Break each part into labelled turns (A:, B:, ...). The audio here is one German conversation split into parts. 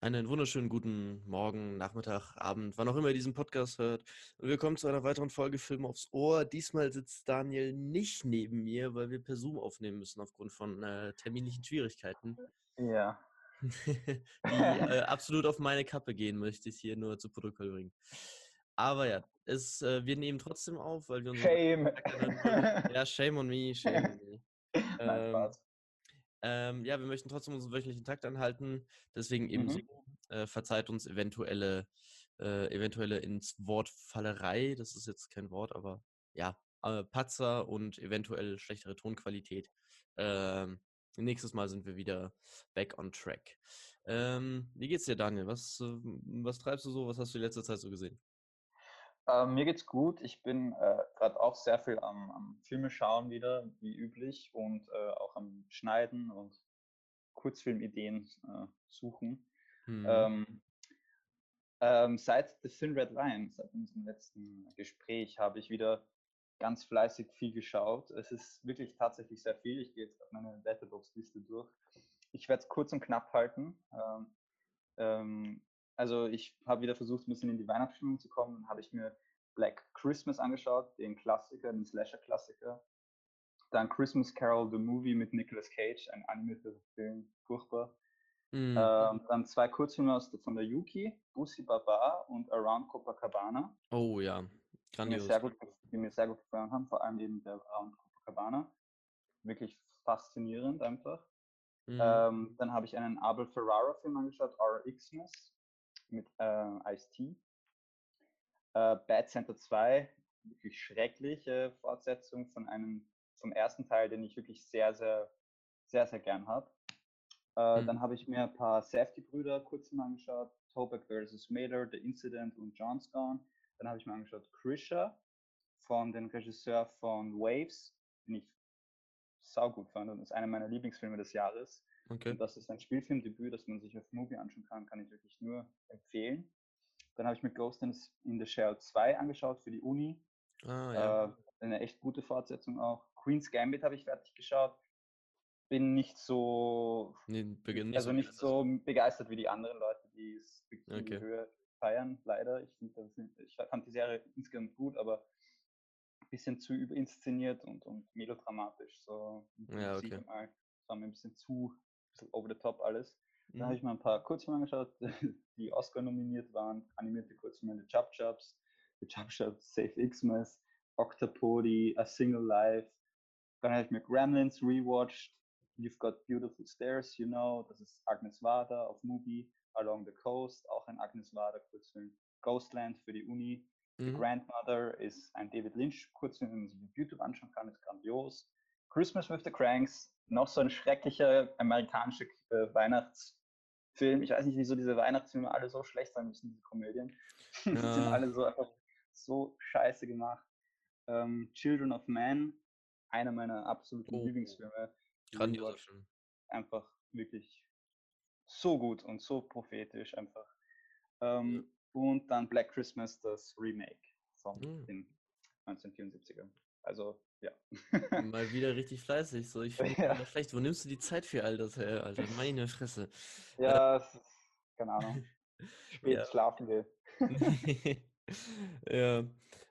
A: Einen wunderschönen guten Morgen, Nachmittag, Abend, wann auch immer ihr diesen Podcast hört. Und willkommen zu einer weiteren Folge Film aufs Ohr. Diesmal sitzt Daniel nicht neben mir, weil wir per Zoom aufnehmen müssen aufgrund von äh, terminlichen Schwierigkeiten.
B: Ja.
A: die äh, absolut auf meine Kappe gehen, möchte ich hier nur zu Protokoll bringen. Aber ja, es, äh, wir nehmen trotzdem auf, weil wir uns.
B: Shame.
A: Ja, shame on me, shame on me.
B: Nein,
A: Ähm,
B: Spaß.
A: Ähm, ja, wir möchten trotzdem unseren wöchentlichen Takt anhalten. Deswegen eben
B: Mhm.
A: äh, verzeiht uns eventuelle, äh, eventuelle ins Wort Fallerei. Das ist jetzt kein Wort, aber ja, äh, Patzer und eventuell schlechtere Tonqualität. Ähm, nächstes Mal sind wir wieder back on track. Ähm, wie geht's dir, Daniel? Was, äh, was treibst du so? Was hast du die letzte Zeit so gesehen?
B: Ähm, mir geht's gut. Ich bin äh, gerade auch sehr viel am, am Filme schauen wieder, wie üblich, und äh, auch am Schneiden und Kurzfilmideen äh, suchen.
A: Hm.
B: Ähm, ähm, seit The Thin Red Line, seit unserem letzten Gespräch, habe ich wieder ganz fleißig viel geschaut. Es ist wirklich tatsächlich sehr viel. Ich gehe jetzt auf meine Letterbox-Liste durch. Ich werde es kurz und knapp halten. Ähm, ähm, also ich habe wieder versucht, ein bisschen in die Weihnachtsstimmung zu kommen. Dann habe ich mir Black Christmas angeschaut, den Klassiker, den Slasher-Klassiker. Dann Christmas Carol, the Movie mit Nicolas Cage, ein animierter Film, furchtbar.
A: Hm.
B: Ähm, dann zwei Kurzfilme aus, von der Yuki, Bussi Baba und Around Copacabana,
A: oh ja,
B: die mir,
A: grandios.
B: gut, die mir sehr gut gefallen haben, vor allem eben der Around Copacabana. Wirklich faszinierend einfach.
A: Hm.
B: Ähm, dann habe ich einen Abel Ferrara-Film angeschaut, Our Xmas mit äh, Ice-T. Äh, Bad Center 2, wirklich schreckliche Fortsetzung von einem, vom ersten Teil, den ich wirklich sehr, sehr, sehr, sehr gern habe. Äh,
A: Mhm.
B: Dann habe ich mir ein paar Safety-Brüder kurz mal angeschaut, Toback vs. Mailer, The Incident und John's Gone. Dann habe ich mir angeschaut Krisha von dem Regisseur von Waves, den ich saugut fand und ist einer meiner Lieblingsfilme des Jahres.
A: Okay.
B: Und das ist ein Spielfilmdebüt, das man sich auf Movie anschauen kann, kann ich wirklich nur empfehlen. Dann habe ich mir Ghost in in the Shell 2 angeschaut für die Uni.
A: Ah, ja.
B: Äh, eine echt gute Fortsetzung auch. Queen's Gambit habe ich fertig geschaut. Bin nicht so,
A: Nee, Beginn
B: also nicht
A: begeistert.
B: so begeistert wie die anderen Leute, die es wirklich in
A: Okay.
B: die Höhe feiern, leider. Ich, ich fand die Serie insgesamt gut, aber ein bisschen zu überinszeniert und, und melodramatisch. So
A: Ja, okay.
B: Das war mir ein bisschen zu over the top alles. Dann
A: Mhm.
B: habe ich mal ein paar Kurzfilme angeschaut, die Oscar nominiert waren. Animierte Kurzfilme, The Chub Chubs, The Chub Chubs, Safe Xmas, Octopody, A Single Life. Dann habe ich mir Gremlins rewatched. You've Got Beautiful Stairs, you know. Das ist Agnes Varda auf Movie. Along the Coast, auch ein Agnes Varda Kurzfilm. Ghostland für die Uni. The
A: Mhm.
B: Grandmother ist ein David Lynch Kurzfilm, den man sich auf YouTube anschauen kann, ist grandios. Christmas with the Cranks, noch so ein schrecklicher amerikanischer äh, Weihnachtsfilm. Ich weiß nicht, wieso diese Weihnachtsfilme alle so schlecht sein müssen, diese Komödien. Die sind
A: Ja.
B: alle so einfach so scheiße gemacht. Ähm, Children of Man, einer meiner absoluten
A: Oh.
B: Lieblingsfilme.
A: Grandioser Film.
B: Einfach wirklich so gut und so prophetisch einfach. Ähm, Und dann Black Christmas, das Remake von
A: Mhm.
B: den 1974er. Also, ja.
A: Mal wieder richtig fleißig. So, ich finde
B: Ja.
A: ja. schlecht. Wo nimmst du die Zeit für all das her, Alter? Meine Fresse.
B: ja, es ist, keine Ahnung. Spät
A: Ja.
B: schlafen will.
A: ja.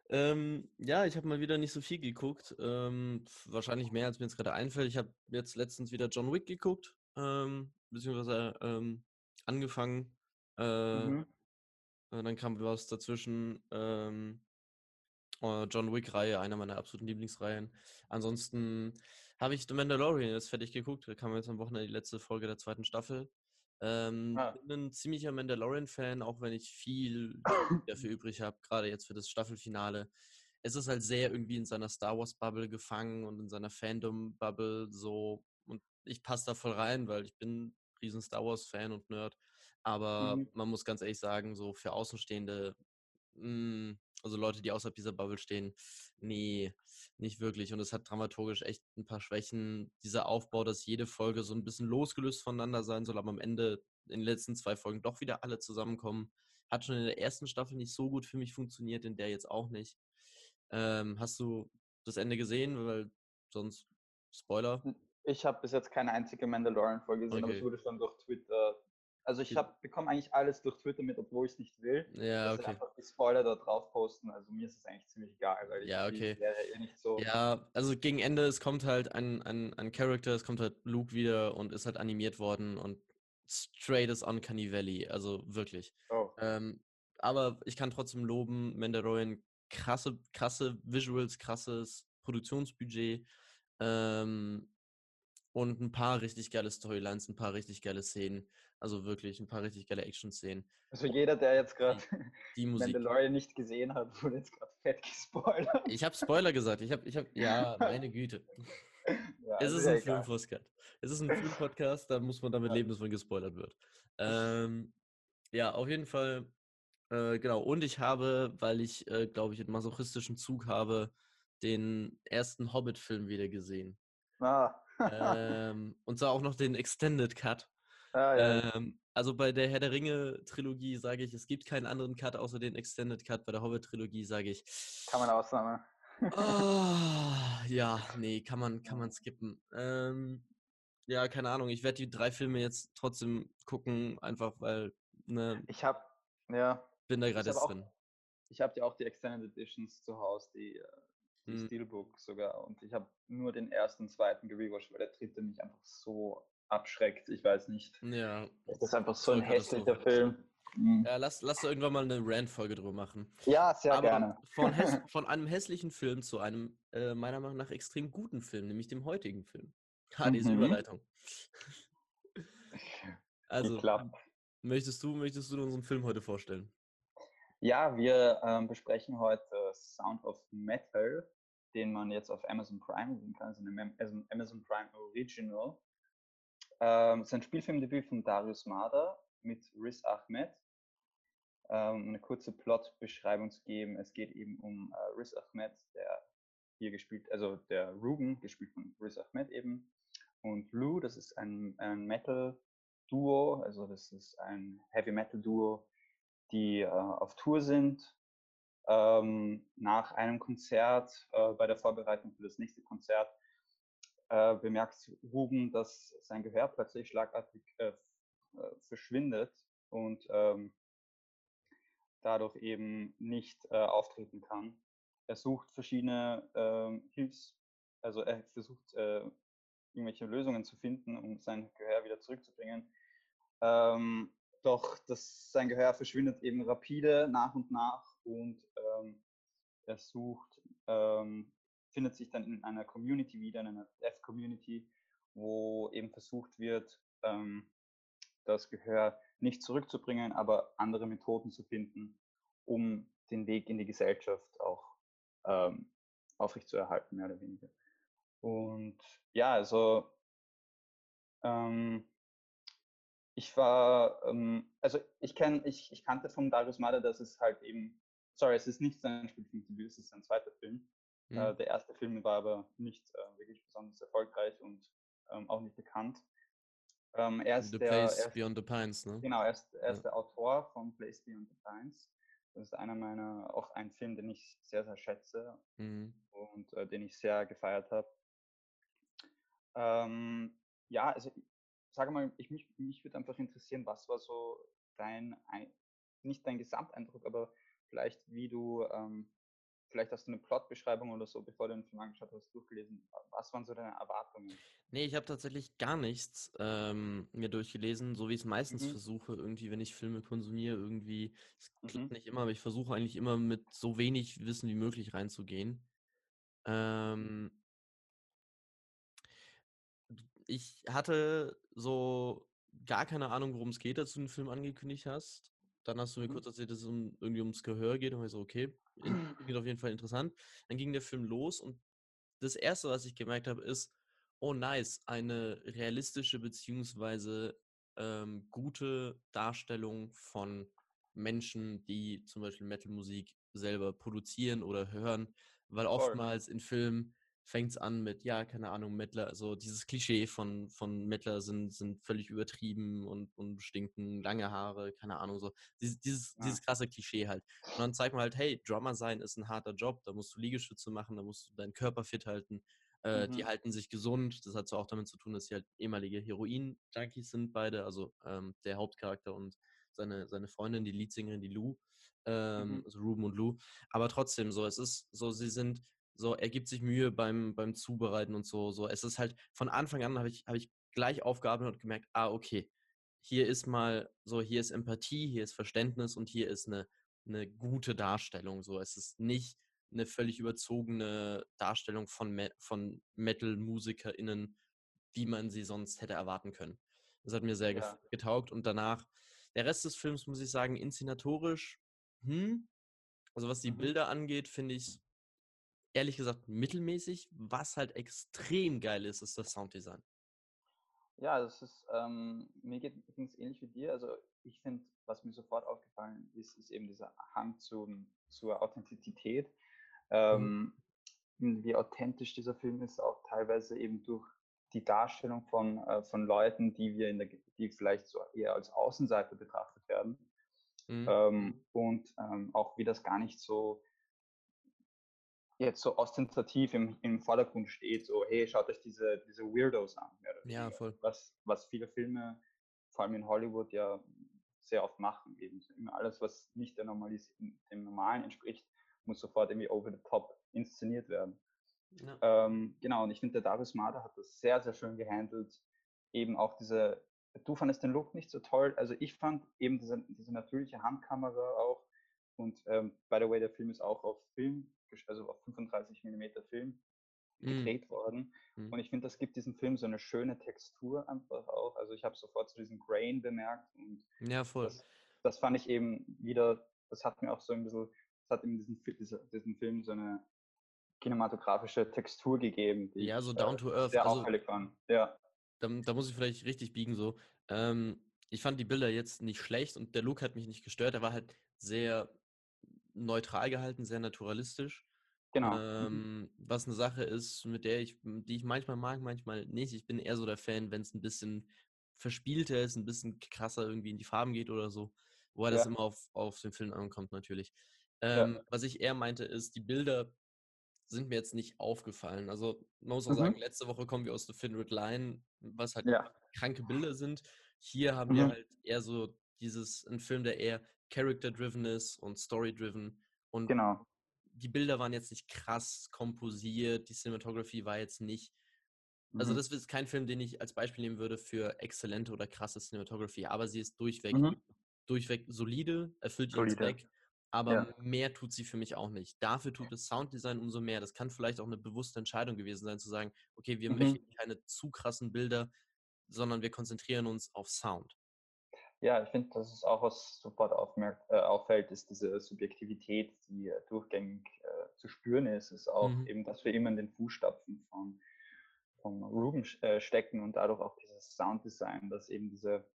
A: Ähm, ja, ich habe mal wieder nicht so viel geguckt. Ähm, wahrscheinlich mehr, als mir jetzt gerade einfällt. Ich habe jetzt letztens wieder John Wick geguckt, ähm, beziehungsweise ähm, angefangen. Äh,
B: Mhm.
A: äh, dann kam was dazwischen. Äh, John Wick-Reihe, einer meiner absoluten Lieblingsreihen. Ansonsten habe ich The Mandalorian jetzt fertig geguckt. Da kam jetzt am Wochenende die letzte Folge der zweiten Staffel. Ähm,
B: Ah.
A: bin ein ziemlicher Mandalorian-Fan, auch wenn ich viel dafür übrig habe, gerade jetzt für das Staffelfinale. Es ist halt sehr irgendwie in seiner Star Wars-Bubble gefangen und in seiner Fandom-Bubble so. Und ich passe da voll rein, weil ich bin ein riesen Star Wars-Fan und Nerd. Aber
B: Mhm.
A: man muss ganz ehrlich sagen, so für Außenstehende, also Leute, die außerhalb dieser Bubble stehen, nee, nicht wirklich. Und es hat dramaturgisch echt ein paar Schwächen. Dieser Aufbau, dass jede Folge so ein bisschen losgelöst voneinander sein soll, aber am Ende in den letzten zwei Folgen doch wieder alle zusammenkommen. Hat schon in der ersten Staffel nicht so gut für mich funktioniert, in der jetzt auch nicht. Ähm, hast du das Ende gesehen? Weil sonst Spoiler.
B: Ich habe bis jetzt keine einzige Mandalorian-Folge gesehen, aber es
A: Okay.
B: wurde schon durch Twitter Also ich
A: Ge-
B: hab, bekomme eigentlich alles durch Twitter mit, obwohl ich es nicht will.
A: Ja,
B: sie
A: okay.
B: einfach die Spoiler da drauf posten. Also mir ist es eigentlich ziemlich egal, weil ich
A: Ja, okay.
B: Serie eh nicht so.
A: Ja, also gegen Ende, es kommt halt ein, ein, ein Charakter, es kommt halt Luke wieder und ist halt animiert worden und straight as Uncanny Valley, also wirklich.
B: Oh.
A: Ähm, aber ich kann trotzdem loben, Mandalorian, krasse, krasse Visuals, krasses Produktionsbudget ähm, und ein paar richtig geile Storylines, ein paar richtig geile Szenen. Also wirklich ein paar richtig geile Action-Szenen.
B: Also jeder, der jetzt gerade
A: Die Musik.
B: Mandalorian nicht gesehen hat, wurde jetzt gerade fett gespoilert.
A: Ich habe Spoiler gesagt. Ich habe, ich habe, ja, meine Güte.
B: Ja,
A: Es ist
B: ja
A: ein
B: egal.
A: Filmpodcast. Es ist ein Filmpodcast, da muss man damit leben, dass man gespoilert wird. Ähm, ja, auf jeden Fall. Äh, genau. Und ich habe, weil ich, äh, glaube ich, einen masochistischen Zug habe, den ersten Hobbit-Film wieder gesehen.
B: Ah.
A: ähm, und zwar auch noch den Extended Cut.
B: ah, ja.
A: Ähm, also bei der Herr der Ringe-Trilogie sage ich, es gibt keinen anderen Cut außer den Extended Cut. Bei der Hobbit-Trilogie sage ich,
B: Kann man Ausnahme.
A: Ah, ja, nee, kann man, kann man skippen. Ähm, ja, keine Ahnung. Ich werde die drei Filme jetzt trotzdem gucken, einfach weil, ne,
B: Ich habe, ja,
A: bin da gerade
B: hab
A: drin.
B: ich habe ja auch die Extended Editions zu Hause, die, äh, die
A: Mhm.
B: Steelbook sogar. Und ich habe nur den ersten und zweiten gerewatcht, weil der dritte mich einfach so abschreckt. Ich weiß nicht.
A: Ja.
B: Das ist einfach
A: So
B: ein hässlicher Film. Mhm.
A: Ja, lass, lass irgendwann mal eine Rant-Folge drüber machen.
B: Ja, sehr
A: Aber
B: gerne.
A: Von, von einem hässlichen Film zu einem, äh, meiner Meinung nach, extrem guten Film, nämlich dem heutigen Film. Ha, diese
B: Mhm.
A: Überleitung. Also, möchtest du, möchtest du unseren Film heute vorstellen?
B: Ja, wir ähm, besprechen heute Sound of Metal, den man jetzt auf Amazon Prime sehen kann, also ein Am- also ein Amazon Prime Original. Ähm, es ist ein Spielfilmdebüt von Darius Marder mit Riz Ahmed. Ähm, eine kurze Plotbeschreibung zu geben, es geht eben um äh, Riz Ahmed, der hier gespielt, also der Ruben, gespielt von Riz Ahmed eben, und Lou, das ist ein, ein Metal-Duo, also das ist ein Heavy-Metal-Duo, die äh, auf Tour sind. Ähm, nach einem Konzert, äh, bei der Vorbereitung für das nächste Konzert, äh, bemerkt Ruben, dass sein Gehör plötzlich schlagartig äh, äh, verschwindet und ähm, dadurch eben nicht äh, auftreten kann. Er sucht verschiedene ähm, Hilfs-, also er versucht äh, irgendwelche Lösungen zu finden, um sein Gehör wieder zurückzubringen. Ähm, doch das, sein Gehör verschwindet eben rapide nach und nach und ähm, er sucht, ähm, findet sich dann in einer Community wieder, in einer Deaf-Community, wo eben versucht wird, ähm, das Gehör nicht zurückzubringen, aber andere Methoden zu finden, um den Weg in die Gesellschaft auch ähm, aufrechtzuerhalten, mehr oder weniger. Und ja, also ähm, ich war, ähm, also ich kenne, ich, ich kannte von Darius Mader, dass es halt eben, sorry, es ist nicht sein Spielfilmdebüt, es ist sein zweiter Film.
A: Hm.
B: Äh, der erste Film war aber nicht äh, wirklich besonders erfolgreich und ähm, auch nicht bekannt. Ähm, er ist
A: The
B: der,
A: Place
B: er ist,
A: Beyond the Pines, ne?
B: genau, er ist, er ist
A: Ja.
B: der Autor von Place Beyond the Pines. Das ist einer meiner, auch ein Film, den ich sehr, sehr schätze
A: Mhm.
B: und äh, den ich sehr gefeiert habe. Ähm, ja, also ich sage mal, ich, mich, mich würde einfach interessieren, was war so dein, Ei- nicht dein Gesamteindruck, aber vielleicht wie du, ähm, vielleicht hast du eine Plotbeschreibung oder so, bevor du den Film angeschaut hast, durchgelesen. Was waren so deine Erwartungen?
A: Nee, ich habe tatsächlich gar nichts ähm, mir durchgelesen, so wie ich es meistens
B: Mhm.
A: versuche, irgendwie, wenn ich Filme konsumiere, irgendwie, es klappt
B: Mhm.
A: nicht immer, aber ich versuche eigentlich immer mit so wenig Wissen wie möglich reinzugehen. Ähm, ich hatte so gar keine Ahnung, worum es geht, als du den Film angekündigt hast. Dann hast du mir
B: Mhm.
A: kurz erzählt, dass es um, irgendwie ums Gehör geht und ich so, okay, klingt auf jeden Fall interessant. Dann ging der Film los und das Erste, was ich gemerkt habe, ist, oh nice, eine realistische beziehungsweise ähm, gute Darstellung von Menschen, die zum Beispiel Metal-Musik selber produzieren oder hören, weil oftmals in Filmen fängt es an mit, ja, keine Ahnung, Mettler, also dieses Klischee von, von Mettler sind, sind völlig übertrieben und, und stinken, lange Haare, keine Ahnung, so. Dieses, dieses,
B: Ja.
A: dieses krasse Klischee halt. Und dann zeigt man halt, hey, Drummer sein ist ein harter Job, da musst du Liegestütze machen, da musst du deinen Körper fit halten. Äh, Die
B: Mhm.
A: halten sich gesund. Das hat so auch damit zu tun, dass sie halt ehemalige Heroin-Junkies sind, beide. Also ähm, der Hauptcharakter und seine, seine Freundin, die Leadsängerin, die Lou. Ähm,
B: Mhm.
A: also Ruben und Lou. Aber trotzdem, so, es ist so, sie sind so, er gibt sich Mühe beim, beim Zubereiten und so. So, es ist halt von Anfang an habe ich, habe ich gleich aufgearbeitet und gemerkt, ah, okay, hier ist mal so, hier ist Empathie, hier ist Verständnis und hier ist eine, eine gute Darstellung. So, es ist nicht eine völlig überzogene Darstellung von, von Metal-MusikerInnen, wie man sie sonst hätte erwarten können. Das hat mir sehr
B: Ja.
A: getaugt und danach, der Rest des Films, muss ich sagen, inszenatorisch, hm, also was die
B: Mhm.
A: Bilder angeht, finde ich ehrlich gesagt mittelmäßig. Was halt extrem geil ist, ist das Sounddesign.
B: Ja, das ist, ähm, mir geht es ähnlich wie dir. Also ich finde, was mir sofort aufgefallen ist, ist eben dieser Hang zum, zur Authentizität. Ähm, Wie authentisch dieser Film ist, auch teilweise eben durch die Darstellung von, äh, von Leuten, die wir in der, die vielleicht so eher als Außenseiter betrachtet werden.
A: Mhm.
B: Ähm, und ähm, auch wie das gar nicht so jetzt so ostentativ im, im Vordergrund steht, so, hey, schaut euch diese, diese Weirdos an.
A: Ja, voll.
B: Was, was viele Filme, vor allem in Hollywood, ja sehr oft machen. Eben alles, was nicht der Normalis dem Normalen entspricht, muss sofort irgendwie over the top inszeniert werden.
A: Ja.
B: Ähm, genau, und ich finde, der Darius Marder hat das sehr, sehr schön gehandelt. Eben auch diese, du fandest den Look nicht so toll. Also ich fand eben diese, diese natürliche Handkamera auch. Und ähm, by the way, der Film ist auch auf Film, also auf 35 mm Film
A: Mhm.
B: gedreht worden.
A: Mhm.
B: Und ich finde, das gibt diesem Film so eine schöne Textur einfach auch. Also ich habe sofort so diesen Grain bemerkt und
A: Ja, voll.
B: das, das fand ich eben wieder, das hat mir auch so ein bisschen, das hat in diesem, diesem Film so eine kinematografische Textur gegeben, die
A: Ja, so
B: äh,
A: down to earth.
B: sehr
A: Also
B: auffällig fand. Ja,
A: da, da muss ich vielleicht richtig biegen so. Ähm, ich fand die Bilder jetzt nicht schlecht und der Look hat mich nicht gestört. Er war halt sehr neutral gehalten, sehr naturalistisch.
B: genau. Mhm.
A: Ähm, was eine Sache ist, mit der ich, die ich manchmal mag, manchmal nicht. Ich bin eher so der Fan, wenn es ein bisschen verspielter ist, ein bisschen krasser irgendwie in die Farben geht oder so. Wobei das
B: Ja.
A: immer auf, auf den Film ankommt, natürlich.
B: Ja.
A: Ähm, Was ich eher meinte, ist, die Bilder sind mir jetzt nicht aufgefallen. Also man muss auch
B: Mhm.
A: sagen, letzte Woche kommen wir aus The Thin Red Line, was halt
B: Ja,
A: kranke Bilder sind. Hier haben wir
B: Mhm.
A: halt eher so dieses, ein Film, der eher character-driven ist und story-driven. Und
B: genau.
A: die Bilder waren jetzt nicht krass komposiert, die Cinematography war jetzt nicht. Also,
B: Mhm.
A: das ist kein Film, den ich als Beispiel nehmen würde für exzellente oder krasse Cinematography, aber sie ist durchweg,
B: Mhm.
A: durchweg solide, erfüllt ihren. Zweck, aber
B: Ja.
A: mehr tut sie für mich auch nicht. Dafür tut das Sounddesign umso mehr. Das kann vielleicht auch eine bewusste Entscheidung gewesen sein, zu sagen, okay, wir
B: Mhm.
A: möchten keine zu krassen Bilder, sondern wir konzentrieren uns auf Sound.
B: Ja, ich finde, das ist auch, was sofort aufmerkt, äh, auffällt, ist diese Subjektivität, die äh, durchgängig äh, zu spüren ist, ist auch
A: Mhm.
B: eben, dass wir immer in den Fußstapfen von, von Ruben äh, stecken und dadurch auch dieses Sounddesign, das eben diese,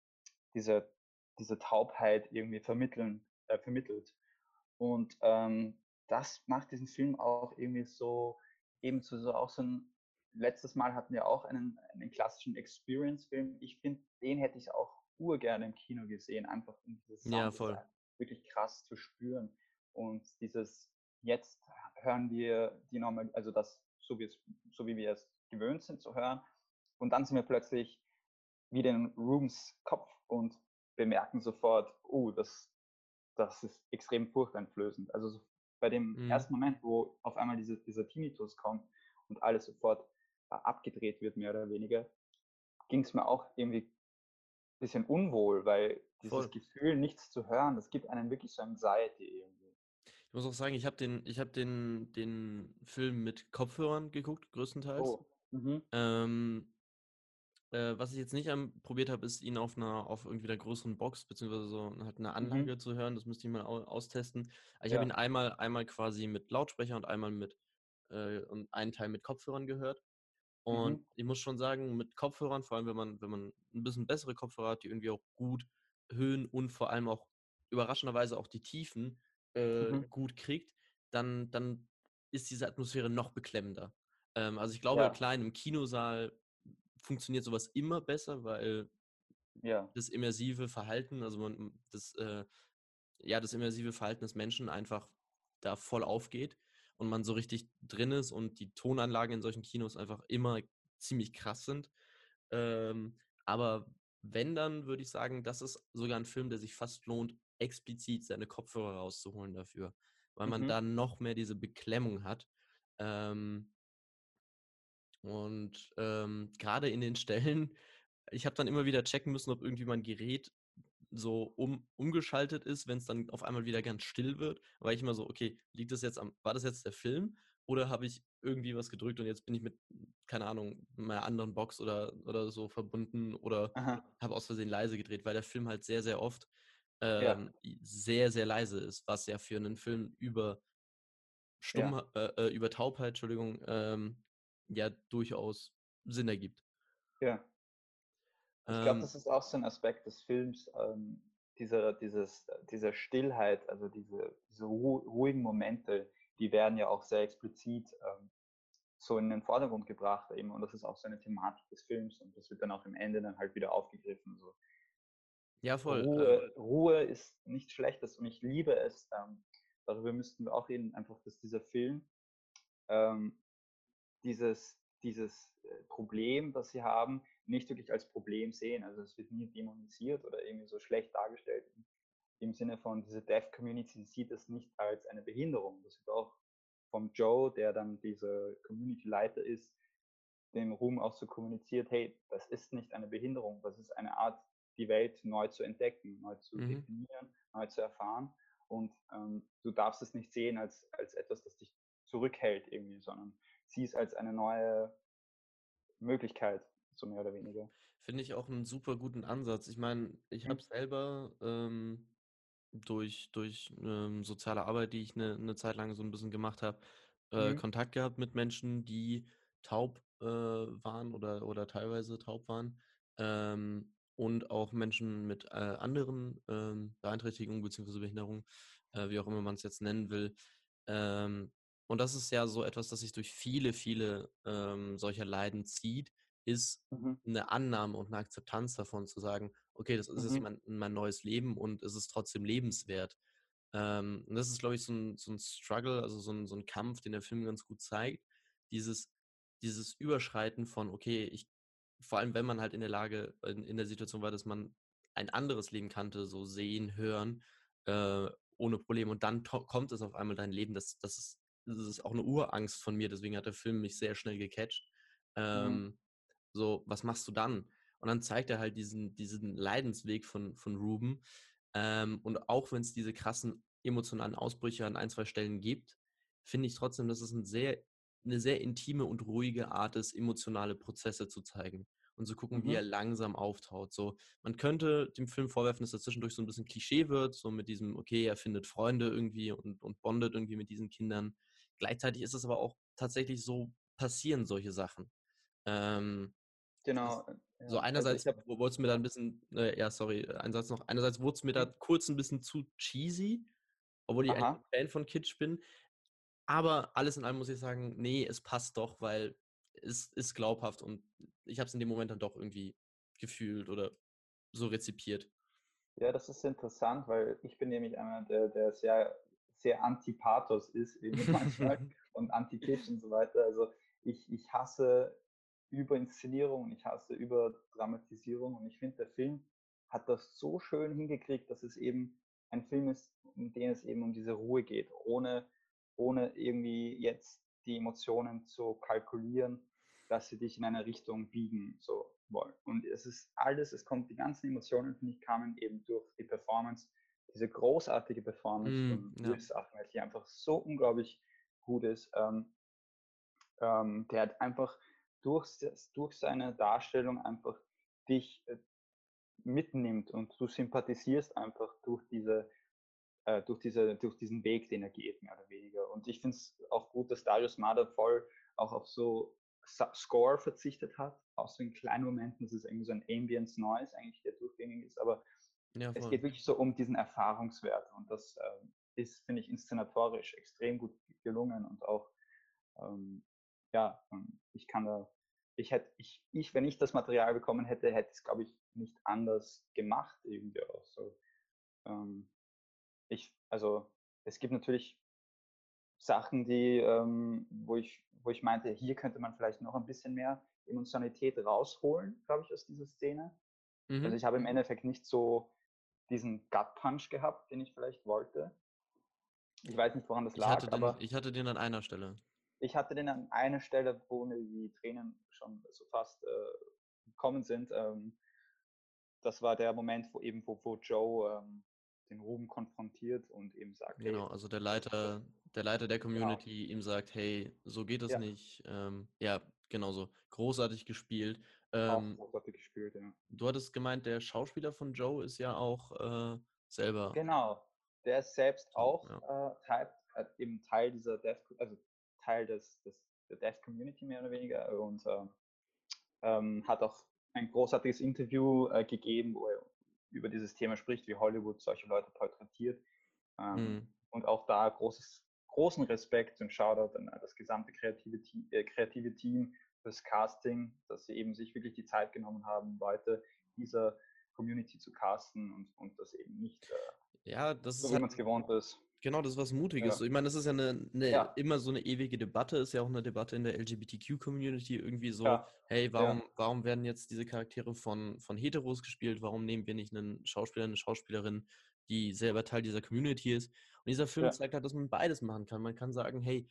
B: diese, diese Taubheit irgendwie vermitteln, äh, vermittelt. Und ähm, das macht diesen Film auch irgendwie so, eben zu so auch so ein, letztes Mal hatten wir auch einen, einen klassischen Experience-Film. Ich finde, den hätte ich auch urgerne im Kino gesehen, einfach um dieses
A: Ja, voll.
B: Wirklich krass zu spüren. Und dieses, jetzt hören wir die normal, also das, so wie, es, so wie wir es gewöhnt sind zu hören. Und dann sind wir plötzlich wieder in Rooms Kopf und bemerken sofort, oh, das, das ist extrem furchteinflößend. Also so bei dem
A: Mhm.
B: ersten Moment, wo auf einmal diese, dieser Tinnitus kommt und alles sofort äh, abgedreht wird, mehr oder weniger, ging es mir auch irgendwie bisschen unwohl, weil dieses
A: Voll.
B: Gefühl, nichts zu hören, das gibt einem wirklich so Anxiety irgendwie.
A: Ich muss auch sagen, ich habe den, ich hab den, den Film mit Kopfhörern geguckt, größtenteils.
B: Oh. Mhm.
A: Ähm, äh, was ich jetzt nicht am, probiert habe, ist ihn auf einer, auf irgendwie einer größeren Box, beziehungsweise so halt eine Anlage zu hören. Das müsste ich mal au austesten. Aber ich habe
B: Ja.
A: ihn einmal, einmal quasi mit Lautsprecher und einmal mit, äh, und einen Teil mit Kopfhörern gehört. Und
B: Mhm.
A: ich muss schon sagen, mit Kopfhörern, vor allem wenn man, wenn man ein bisschen bessere Kopfhörer hat, die irgendwie auch gut Höhen und vor allem auch überraschenderweise auch die Tiefen äh,
B: Mhm.
A: gut kriegt, dann, dann ist diese Atmosphäre noch beklemmender. Ähm, also ich glaube,
B: Ja.
A: klar, in einem Kinosaal funktioniert sowas immer besser, weil
B: Ja.
A: das immersive Verhalten, also man, das, äh, ja, das immersive Verhalten des Menschen einfach da voll aufgeht. Und man so richtig drin ist und die Tonanlagen in solchen Kinos einfach immer ziemlich krass sind. Ähm, aber wenn, dann würde ich sagen, das ist sogar ein Film, der sich fast lohnt, explizit seine Kopfhörer rauszuholen dafür, weil man
B: Mhm.
A: da noch mehr diese Beklemmung hat. Ähm, und ähm, gerade in den Stellen, ich habe dann immer wieder checken müssen, ob irgendwie mein Gerät so um, umgeschaltet ist, wenn es dann auf einmal wieder ganz still wird, weil ich immer so, okay, liegt das jetzt am, war das jetzt der Film oder habe ich irgendwie was gedrückt und jetzt bin ich mit, keine Ahnung, meiner anderen Box oder, oder so verbunden oder habe aus Versehen leise gedreht, weil der Film halt sehr, sehr oft
B: Ja,
A: ähm, sehr, sehr leise ist, was ja für einen Film über Stumm,
B: ja,
A: äh, äh, über Taubheit, Entschuldigung, ähm, ja durchaus Sinn ergibt.
B: ja. Ich glaube,
A: Ähm,
B: das ist auch so ein Aspekt des Films, ähm, dieser, dieses, dieser Stillheit, also diese, diese ru ruhigen Momente, die werden ja auch sehr explizit ähm, so in den Vordergrund gebracht eben und das ist auch so eine Thematik des Films und das wird dann auch im Ende dann halt wieder aufgegriffen. So.
A: ja, voll. Ähm,
B: Ruhe, Ruhe ist nichts Schlechtes und ich liebe es. Ähm, darüber müssten wir auch reden, einfach, dass dieser Film ähm, dieses, dieses äh, Problem, das sie haben, nicht wirklich als Problem sehen. Also es wird nie dämonisiert oder irgendwie so schlecht dargestellt. Im Sinne von, diese Deaf Community sieht es nicht als eine Behinderung. Das wird auch vom Joe, der dann dieser Community-Leiter ist, dem Ruhm auch so kommuniziert, hey, das ist nicht eine Behinderung, das ist eine Art, die Welt neu zu entdecken, neu zu
A: Mhm.
B: definieren, neu zu erfahren. Und ähm, du darfst es nicht sehen als, als etwas, das dich zurückhält irgendwie, sondern sieh es als eine neue Möglichkeit, so mehr oder weniger.
A: Finde ich auch einen super guten Ansatz. Ich meine, ich
B: Mhm.
A: habe selber ähm, durch, durch ähm, soziale Arbeit, die ich eine ne Zeit lang so ein bisschen gemacht habe, äh,
B: Mhm.
A: Kontakt gehabt mit Menschen, die taub äh, waren oder, oder teilweise taub waren. Ähm, und auch Menschen mit äh, anderen ähm, Beeinträchtigungen bzw. Behinderungen, äh, wie auch immer man es jetzt nennen will. Ähm, und das ist ja so etwas, das sich durch viele, viele ähm, solcher Leiden zieht, ist
B: Mhm.
A: eine Annahme und eine Akzeptanz davon zu sagen, okay, das ist jetzt
B: Mhm.
A: mein, mein neues Leben und es ist trotzdem lebenswert. Ähm, und das ist, glaube ich, so ein, so ein Struggle, also so ein, so ein Kampf, den der Film ganz gut zeigt. Dieses, dieses Überschreiten von, okay, ich, vor allem wenn man halt in der Lage, in, in der Situation war, dass man ein anderes Leben kannte, so sehen, hören, äh, ohne Problem. Und dann kommt es auf einmal dein Leben. Das, das, ist, das ist auch eine Urangst von mir, deswegen hat der Film mich sehr schnell gecatcht.
B: Mhm.
A: So, was machst du dann? Und dann zeigt er halt diesen, diesen Leidensweg von, von Ruben. Ähm, und auch wenn es diese krassen emotionalen Ausbrüche an ein, zwei Stellen gibt, finde ich trotzdem, dass es ein sehr, eine sehr intime und ruhige Art ist, emotionale Prozesse zu zeigen und zu gucken, wie er
B: Mhm.
A: langsam auftaut. So, man könnte dem Film vorwerfen, dass er zwischendurch so ein bisschen Klischee wird, so mit diesem, okay, er findet Freunde irgendwie und, und bondet irgendwie mit diesen Kindern. Gleichzeitig ist es aber auch tatsächlich so, passieren solche Sachen. Ähm,
B: Genau. äh,
A: so
B: Ja. Also ich
A: einerseits
B: habe,
A: wurde es mir da ein bisschen, äh, ja, sorry, äh, ein Satz noch. Einerseits wurde es mir da
B: Mhm.
A: kurz ein bisschen zu cheesy, obwohl ich
B: aha.
A: ein Fan von Kitsch bin. Aber alles in allem muss ich sagen, nee, es passt doch, weil es ist glaubhaft und ich habe es in dem Moment dann doch irgendwie gefühlt oder so rezipiert.
B: Ja, das ist interessant, weil ich bin nämlich einer, der, der sehr, sehr anti-Pathos ist, eben manchmal und anti-Kitsch und so weiter. Also ich, ich hasse Überinszenierung und ich hasse Überdramatisierung und ich finde, der Film hat das so schön hingekriegt, dass es eben ein Film ist, in dem es eben um diese Ruhe geht, ohne, ohne irgendwie jetzt die Emotionen zu kalkulieren, dass sie dich in eine Richtung biegen so wollen. Und es ist alles, es kommt, die ganzen Emotionen, finde ich, kamen eben durch die Performance, diese großartige Performance
A: Mm,
B: von
A: ja.
B: Willis Ahmed, die einfach so unglaublich gut ist. Ähm, ähm, der hat einfach durch, durch seine Darstellung einfach dich äh, mitnimmt und du sympathisierst einfach durch diese äh, durch, diese, durch diesen Weg, den er geht, mehr oder weniger. Und ich finde es auch gut, dass Darius Marder voll auch auf so Score verzichtet hat, außer in kleinen Momenten, das ist irgendwie so ein Ambience Noise eigentlich, der durchgängig ist, aber
A: Ja,
B: es geht wirklich so um diesen Erfahrungswert und das äh, ist, finde ich, inszenatorisch extrem gut gelungen und auch, ähm, ja, ich kann da, ich hätte, ich, ich, wenn ich das Material bekommen hätte, hätte ich es, glaube ich, nicht anders gemacht, irgendwie auch so. Ähm, ich, also es gibt natürlich Sachen, die, ähm, wo, ich, wo ich meinte, hier könnte man vielleicht noch ein bisschen mehr Emotionalität rausholen, glaube ich, aus dieser Szene. Also
A: Mhm.
B: Also ich habe im Endeffekt nicht so diesen Gut-Punch gehabt, den ich vielleicht wollte. Ich weiß nicht, woran das
A: Ich
B: lag,
A: hatte, den,
B: aber
A: ich hatte den an einer Stelle.
B: Ich hatte den an einer Stelle, wo mir die Tränen schon so fast äh, gekommen sind. Ähm, das war der Moment, wo eben wo, wo Joe ähm, den Ruben konfrontiert und eben sagt,
A: Genau,
B: hey,
A: also der Leiter, der Leiter der
B: Genau.
A: Community ihm sagt, hey, so geht es
B: Ja.
A: nicht. Ähm, ja, genau so. Großartig gespielt. Ähm,
B: großartig gespielt, ja.
A: du hattest gemeint, der Schauspieler von Joe ist ja auch äh, selber.
B: Genau. Der ist selbst auch äh, Teil, äh, eben Teil dieser Dev, also Teil des, des der Dev Community mehr oder weniger und äh, ähm, hat auch ein großartiges Interview äh, gegeben, wo er über dieses Thema spricht, wie Hollywood solche Leute porträtiert. Ähm,
A: Mhm.
B: Und auch da großes, großen Respekt und Shoutout an das gesamte kreative, Team, äh, kreative Team, das Casting, dass sie eben sich wirklich die Zeit genommen haben, Leute dieser Community zu casten und, und das eben nicht äh,
A: Ja, das
B: so,
A: ist
B: wie
A: halt
B: man es gewohnt ist.
A: Genau, das ist was Mutiges.
B: Ja.
A: Ich meine, das ist ja, eine, eine
B: Ja.
A: immer so eine ewige Debatte, ist ja auch eine Debatte in der LGBTQ-Community irgendwie so,
B: Ja,
A: hey, warum, warum werden jetzt diese Charaktere von, von Heteros gespielt? Warum nehmen wir nicht einen Schauspieler, eine Schauspielerin, die selber Teil dieser Community ist? Und dieser Film zeigt halt, dass man beides machen kann. Man kann sagen, hey,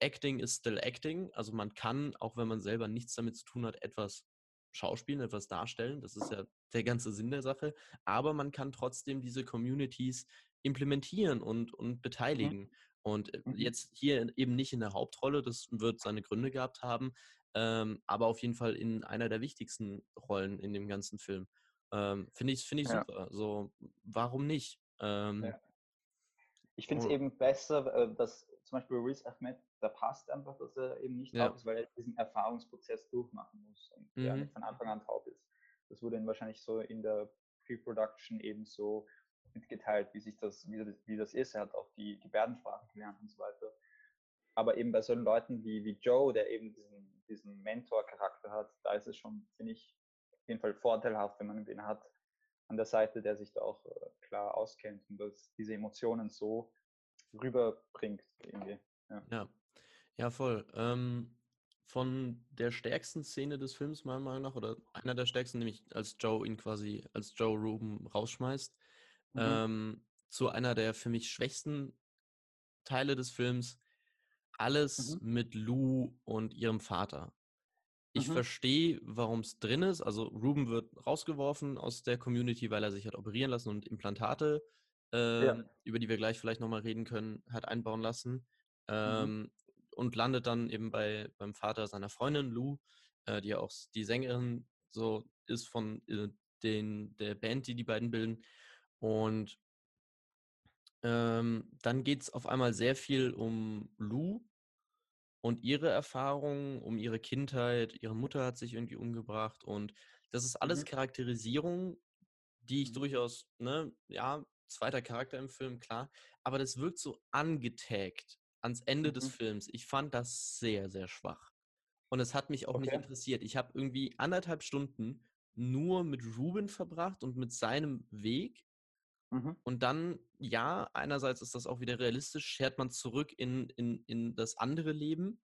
A: Acting is still acting. Also man kann, auch wenn man selber nichts damit zu tun hat, etwas schauspielen, etwas darstellen. Das ist ja der ganze Sinn der Sache. Aber man kann trotzdem diese Communities implementieren und, und beteiligen. Und äh,
B: Mhm.
A: jetzt hier eben nicht in der Hauptrolle, das wird seine Gründe gehabt haben, ähm, aber auf jeden Fall in einer der wichtigsten Rollen in dem ganzen Film. Ähm, finde ich, finde ich
B: Ja.
A: super. So, warum nicht? Ähm,
B: Ja. Ich finde es
A: Oh.
B: eben besser, äh, dass zum Beispiel Riz Ahmed, da passt einfach, dass er eben nicht
A: Ja.
B: taub ist, weil er diesen Erfahrungsprozess durchmachen muss und der
A: Mhm.
B: nicht von Anfang an taub ist. Das wurde ihm wahrscheinlich so in der Pre-Production eben so mitgeteilt, wie sich das, wie, wie das ist. Er hat auch die Gebärdensprache gelernt und so weiter. Aber eben bei solchen Leuten wie, wie Joe, der eben diesen, diesen Mentor-Charakter hat, da ist es schon, finde ich, auf jeden Fall vorteilhaft, wenn man wen hat an der Seite, der sich da auch äh, klar auskennt und das, diese Emotionen so rüberbringt irgendwie. Ja.
A: Ja, ja, voll. Ähm, von der stärksten Szene des Films, meiner Meinung nach, oder einer der stärksten, nämlich als Joe ihn quasi, als Joe Ruben rausschmeißt,
B: Mhm.
A: ähm, zu einer der für mich schwächsten Teile des Films, alles
B: Mhm.
A: mit Lou und ihrem Vater. Ich
B: Mhm.
A: verstehe, warum es drin ist. Also Ruben wird rausgeworfen aus der Community, weil er sich hat operieren lassen und Implantate, ähm, über die wir gleich vielleicht nochmal reden können, hat einbauen lassen. Ähm, Und landet dann eben bei, beim Vater seiner Freundin Lou, äh, die ja auch die Sängerin so ist von äh, den, der Band, die die beiden bilden. Und ähm, dann geht es auf einmal sehr viel um Lou und ihre Erfahrungen, um ihre Kindheit. Ihre Mutter hat sich irgendwie umgebracht und das ist alles
B: Mhm.
A: Charakterisierung, die ich
B: Mhm.
A: durchaus, ne, ja, zweiter Charakter im Film, klar, aber das wirkt so angetaggt ans Ende des
B: Mhm.
A: Films. Ich fand das sehr, sehr schwach. Und es hat mich auch nicht
B: Okay.
A: interessiert. Ich habe irgendwie anderthalb Stunden nur mit Ruben verbracht und mit seinem Weg.
B: Mhm.
A: Und dann, ja, einerseits ist das auch wieder realistisch, schert man zurück in, in, in das andere Leben,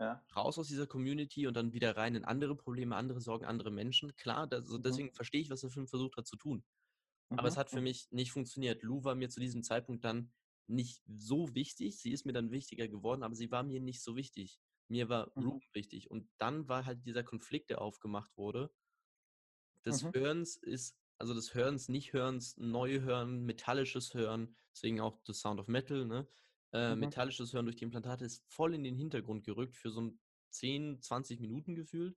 B: Ja.
A: raus aus dieser Community und dann wieder rein in andere Probleme, andere Sorgen, andere Menschen. Klar, das, also
B: Mhm.
A: deswegen verstehe ich, was der Film versucht hat zu tun. Aber es
B: Mhm.
A: hat für
B: Mhm.
A: mich nicht funktioniert. Lou war mir zu diesem Zeitpunkt dann nicht so wichtig. Sie ist mir dann wichtiger geworden, aber sie war mir nicht so wichtig. Mir war
B: Mhm.
A: Ruben wichtig. Und dann war halt dieser Konflikt, der aufgemacht wurde, des
B: Mhm.
A: Hörens ist, also des Hörens, nicht Hörens, neu hören, metallisches Hören, deswegen auch The Sound of Metal, ne? Äh,
B: Mhm.
A: metallisches Hören durch die Implantate ist voll in den Hintergrund gerückt für so ein 10, 20 Minuten gefühlt.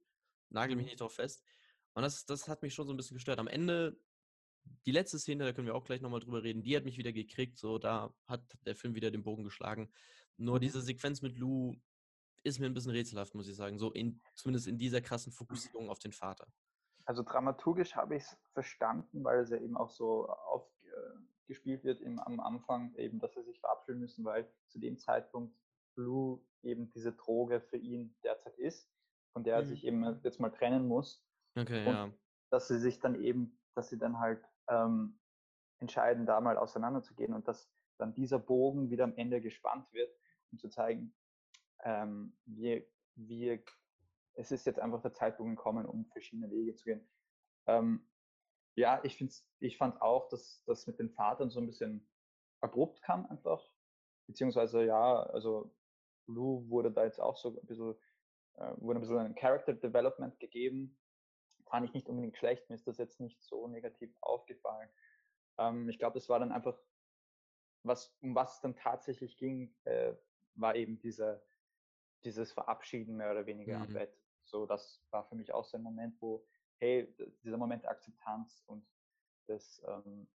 A: Nagel mich
B: Mhm.
A: nicht drauf fest. Und das, das hat mich schon so ein bisschen gestört. Am Ende, die letzte Szene, da können wir auch gleich nochmal drüber reden, die hat mich wieder gekriegt. So, da hat der Film wieder den Bogen geschlagen. Nur
B: Mhm.
A: diese Sequenz mit Lou ist mir ein bisschen rätselhaft, muss ich sagen. So in, zumindest in dieser krassen Fokussierung auf den Vater.
B: Also dramaturgisch habe ich es verstanden, weil es ja eben auch so aufgespielt wird im, am Anfang, eben, dass sie sich verabschieden müssen, weil zu dem Zeitpunkt Blue eben diese Droge für ihn derzeit ist, von der er
A: Mhm.
B: sich eben jetzt mal trennen muss.
A: Okay,
B: Und
A: ja.
B: dass sie sich dann eben, dass sie dann halt ähm, entscheiden, da mal auseinanderzugehen und dass dann dieser Bogen wieder am Ende gespannt wird. um zu zeigen, ähm, wir, wir, es ist jetzt einfach der Zeitpunkt gekommen, um verschiedene Wege zu gehen. Ähm, ja, ich, ich fand auch, dass das mit den Vatern so ein bisschen abrupt kam einfach. Beziehungsweise ja, also Lou wurde da jetzt auch so ein bisschen, äh, wurde ein bisschen ein Character Development gegeben. Fand ich nicht unbedingt schlecht, mir ist das jetzt nicht so negativ aufgefallen. Ähm, ich glaube, das war dann einfach, was, um was es dann tatsächlich ging, äh, war eben diese, dieses Verabschieden mehr oder weniger mhm. am Bett. So, das war für mich auch so ein Moment, wo, hey, dieser Moment der Akzeptanz und des, ähm,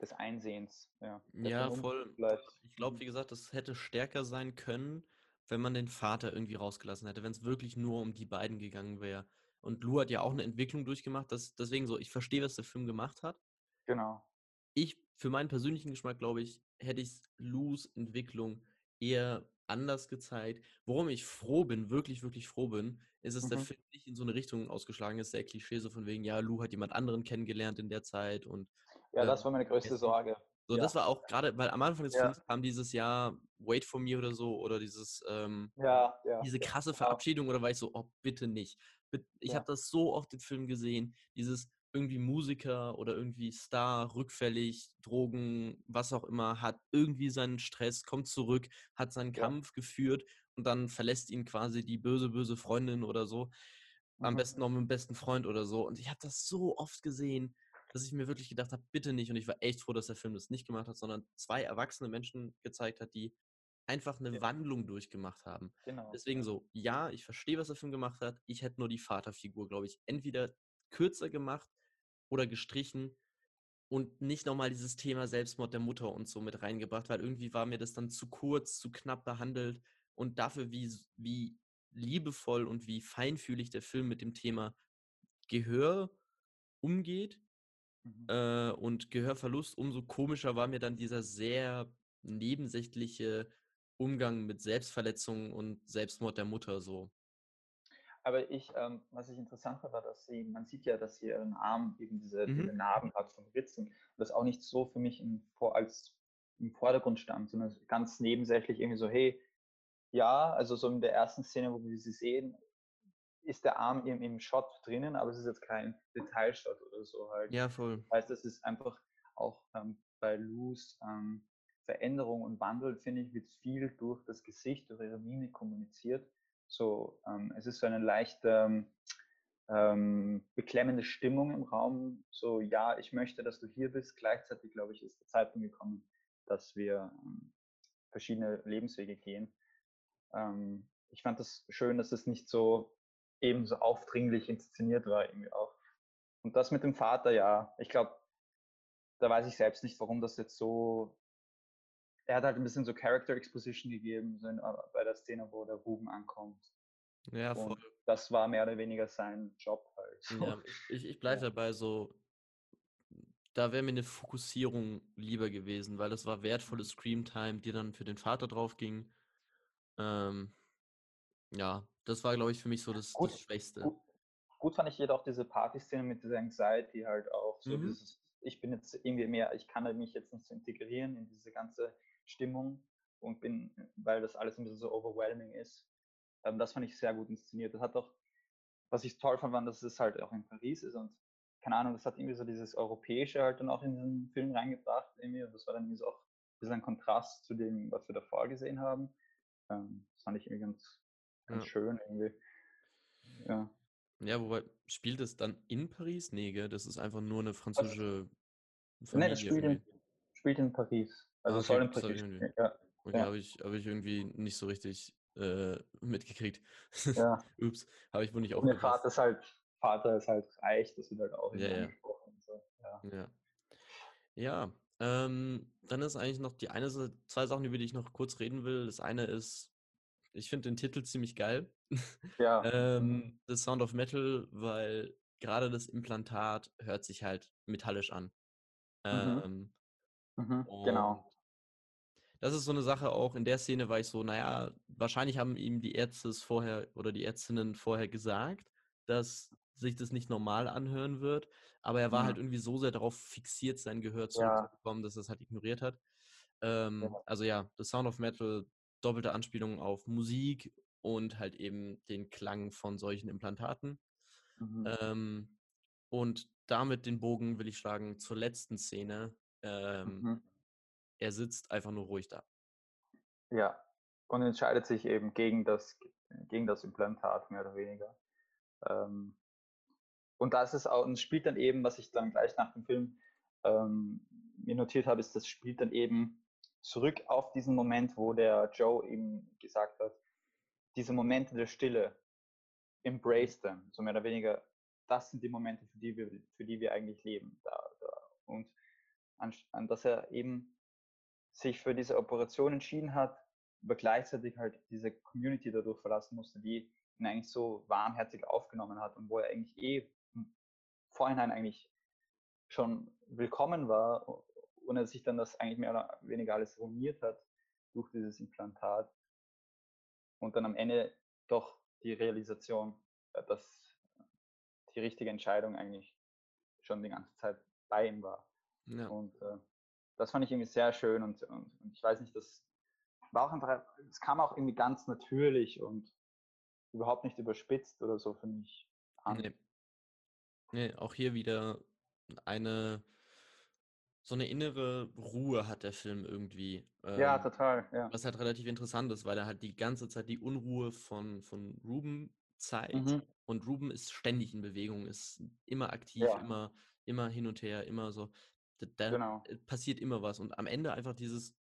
B: des Einsehens. Ja,
A: ja voll. Ich glaube, wie gesagt, das hätte stärker sein können, wenn man den Vater irgendwie rausgelassen hätte, wenn es wirklich nur um die beiden gegangen wäre. Und Lou hat ja auch eine Entwicklung durchgemacht. Das, deswegen so, ich verstehe, was der Film gemacht hat.
B: Genau.
A: Ich, für meinen persönlichen Geschmack, glaube ich, hätte ich Lous Entwicklung eher anders gezeigt. Worum ich froh bin, wirklich, wirklich froh bin, ist, dass mhm. der Film nicht in so eine Richtung ausgeschlagen ist, der Klischee so von wegen, ja, Lou hat jemand anderen kennengelernt in der Zeit und.
B: Ja, das war meine größte Sorge.
A: So,
B: ja.
A: das war auch gerade, weil am Anfang des ja. Films kam dieses Jahr Wait for Me oder so oder dieses, ähm,
B: ja, ja,
A: diese krasse Verabschiedung oder war ich so, oh, bitte nicht. Ich habe das so oft im Film gesehen, dieses, irgendwie Musiker oder irgendwie Star, rückfällig, Drogen, was auch immer, hat irgendwie seinen Stress, kommt zurück, hat seinen ja. Kampf geführt und dann verlässt ihn quasi die böse, böse Freundin oder so. Am mhm. besten noch mit dem besten Freund oder so. Und ich habe das so oft gesehen, dass ich mir wirklich gedacht habe, bitte nicht. Und ich war echt froh, dass der Film das nicht gemacht hat, sondern zwei erwachsene Menschen gezeigt hat, die einfach eine ja. Wandlung durchgemacht haben. Genau. Deswegen so, ja, ich verstehe, was der Film gemacht hat. Ich hätte nur die Vaterfigur, glaube ich, entweder kürzer gemacht oder gestrichen und nicht nochmal dieses Thema Selbstmord der Mutter und so mit reingebracht, weil irgendwie war mir das dann zu kurz, zu knapp behandelt und dafür, wie, wie liebevoll und wie feinfühlig der Film mit dem Thema Gehör umgeht mhm. äh, und Gehörverlust, umso komischer war mir dann dieser sehr nebensächliche Umgang mit Selbstverletzungen und Selbstmord der Mutter so.
B: Aber ich, ähm, was ich interessant fand, war, dass sie, man sieht ja, dass sie ihren Arm eben diese, mhm. diese Narben hat von Ritzen. Und das auch nicht so für mich im, vor, als im Vordergrund stand, sondern ganz nebensächlich irgendwie so, hey, ja, also so in der ersten Szene, wo wir sie sehen, ist der Arm im, im Shot drinnen, aber es ist jetzt kein Detailshot oder so halt.
A: Ja, voll.
B: Das heißt, es ist einfach auch ähm, bei Luz ähm, Veränderung und Wandel, finde ich, wird viel durch das Gesicht, durch ihre Mimik kommuniziert. So, ähm, es ist so eine leichte ähm, beklemmende Stimmung im Raum. So, ja, ich möchte, dass du hier bist. Gleichzeitig, glaube ich, ist der Zeitpunkt gekommen, dass wir ähm, verschiedene Lebenswege gehen. Ähm, ich fand das schön, dass es nicht so eben so aufdringlich inszeniert war, irgendwie auch. Und das mit dem Vater, ja, ich glaube, da weiß ich selbst nicht, warum das jetzt so er hat halt ein bisschen so Character Exposition gegeben so in, äh, bei der Szene, wo der Ruben ankommt.
A: Ja, voll. Und
B: das war mehr oder weniger sein Job halt.
A: Ja, ich, ich bleibe ja. dabei so, da wäre mir eine Fokussierung lieber gewesen, weil das war wertvolle mhm. Screamtime, die dann für den Vater drauf ging. Ähm, ja, das war, glaube ich, für mich so das, gut, das Schwächste.
B: Gut, gut, fand ich jedoch diese Party-Szene mit dieser Anxiety halt auch. So mhm. dieses, ich bin jetzt irgendwie mehr, ich kann halt mich jetzt nicht so integrieren in diese ganze Stimmung und bin, weil das alles ein bisschen so overwhelming ist. Ähm, das fand ich sehr gut inszeniert. Das hat auch, was ich toll fand, war, dass es halt auch in Paris ist und keine Ahnung, das hat irgendwie so dieses Europäische halt dann auch in diesen Film reingebracht irgendwie und das war dann irgendwie so auch ein bisschen ein Kontrast zu dem, was wir davor gesehen haben. Ähm, das fand ich irgendwie ganz, ganz ja. schön irgendwie. Ja.
A: Ja, wobei, spielt es dann in Paris? Nee, gell? Das ist einfach nur eine französische Familie.
B: Nee, das spielt in, spielt in Paris. Also okay, soll im Prinzip. Ja.
A: Okay, ja. habe ich, hab ich irgendwie nicht so richtig äh, mitgekriegt.
B: Ja.
A: Ups, habe ich wohl nicht
B: aufgepasst. Vater ist halt, Vater ist halt reich, das wird halt auch
A: ja, ja. So. ja. Ja. Ja, ähm, dann ist eigentlich noch die eine, zwei Sachen, über die ich noch kurz reden will. Das eine ist, ich finde den Titel ziemlich geil.
B: Ja.
A: ähm, The Sound of Metal, weil gerade das Implantat hört sich halt metallisch an. Mhm. Ähm,
B: mhm, genau
A: das ist so eine Sache auch, in der Szene war ich so, naja, wahrscheinlich haben ihm die Ärzte es vorher oder die Ärztinnen vorher gesagt, dass sich das nicht normal anhören wird, aber er war halt mhm. halt irgendwie so sehr darauf fixiert, sein Gehör zurückzubekommen, ja. dass er es halt ignoriert hat. Ähm, ja. Also ja, The Sound of Metal doppelte Anspielung auf Musik und halt eben den Klang von solchen Implantaten.
B: Mhm.
A: Ähm, und damit den Bogen will ich schlagen zur letzten Szene. Ähm,
B: Mhm.
A: Er sitzt einfach nur ruhig da.
B: Ja, und entscheidet sich eben gegen das, gegen das Implantat, mehr oder weniger. Ähm, und das ist auch, und spielt dann eben, was ich dann gleich nach dem Film ähm, mir notiert habe, ist, das spielt dann eben zurück auf diesen Moment, wo der Joe ihm gesagt hat, diese Momente der Stille, embrace them, so mehr oder weniger, das sind die Momente, für die wir, für die wir eigentlich leben. Da, da. Und an, an, dass er eben sich für diese Operation entschieden hat, aber gleichzeitig halt diese Community dadurch verlassen musste, die ihn eigentlich so warmherzig aufgenommen hat und wo er eigentlich eh im Vorhinein eigentlich schon willkommen war und er sich dann das eigentlich mehr oder weniger alles ruiniert hat durch dieses Implantat und dann am Ende doch die Realisation, äh, dass die richtige Entscheidung eigentlich schon die ganze Zeit bei ihm war.
A: Ja.
B: Und äh, das fand ich irgendwie sehr schön und, und, und ich weiß nicht, das war auch einfach, es kam auch irgendwie ganz natürlich und überhaupt nicht überspitzt oder so, finde ich. an.
A: Nee. nee, auch hier wieder eine so eine innere Ruhe hat der Film irgendwie.
B: Ja,
A: ähm,
B: total, ja.
A: Was halt relativ interessant ist, weil er halt die ganze Zeit die Unruhe von, von Ruben zeigt.
B: Mhm.
A: Und Ruben ist ständig in Bewegung, ist immer aktiv,
B: Ja.
A: immer, immer hin und her, immer so. Da, da
B: Genau.
A: passiert immer was. Und am Ende einfach dieses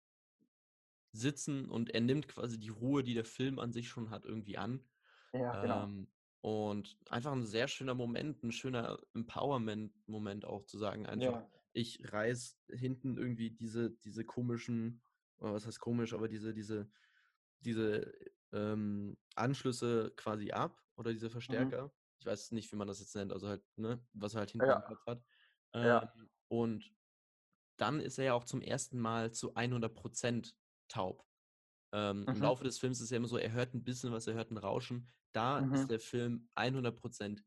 A: Sitzen und er nimmt quasi die Ruhe, die der Film an sich schon hat, irgendwie an.
B: Ja, genau.
A: Ähm, und einfach ein sehr schöner Moment, ein schöner Empowerment-Moment auch zu sagen, einfach,
B: Ja.
A: ich reiß hinten irgendwie diese, diese komischen, oder was heißt komisch, aber diese, diese, diese ähm, Anschlüsse quasi ab oder diese Verstärker. Ich weiß nicht, wie man das jetzt nennt, also halt, ne, was er halt hinten
B: Ja.
A: am Kopf hat.
B: Ja.
A: Ähm, und dann ist er ja auch zum ersten Mal zu 100% taub. Ähm, Im
B: Mhm.
A: Laufe des Films ist ja immer so, er hört ein bisschen was, er hört ein Rauschen. Da
B: Mhm.
A: ist der Film 100%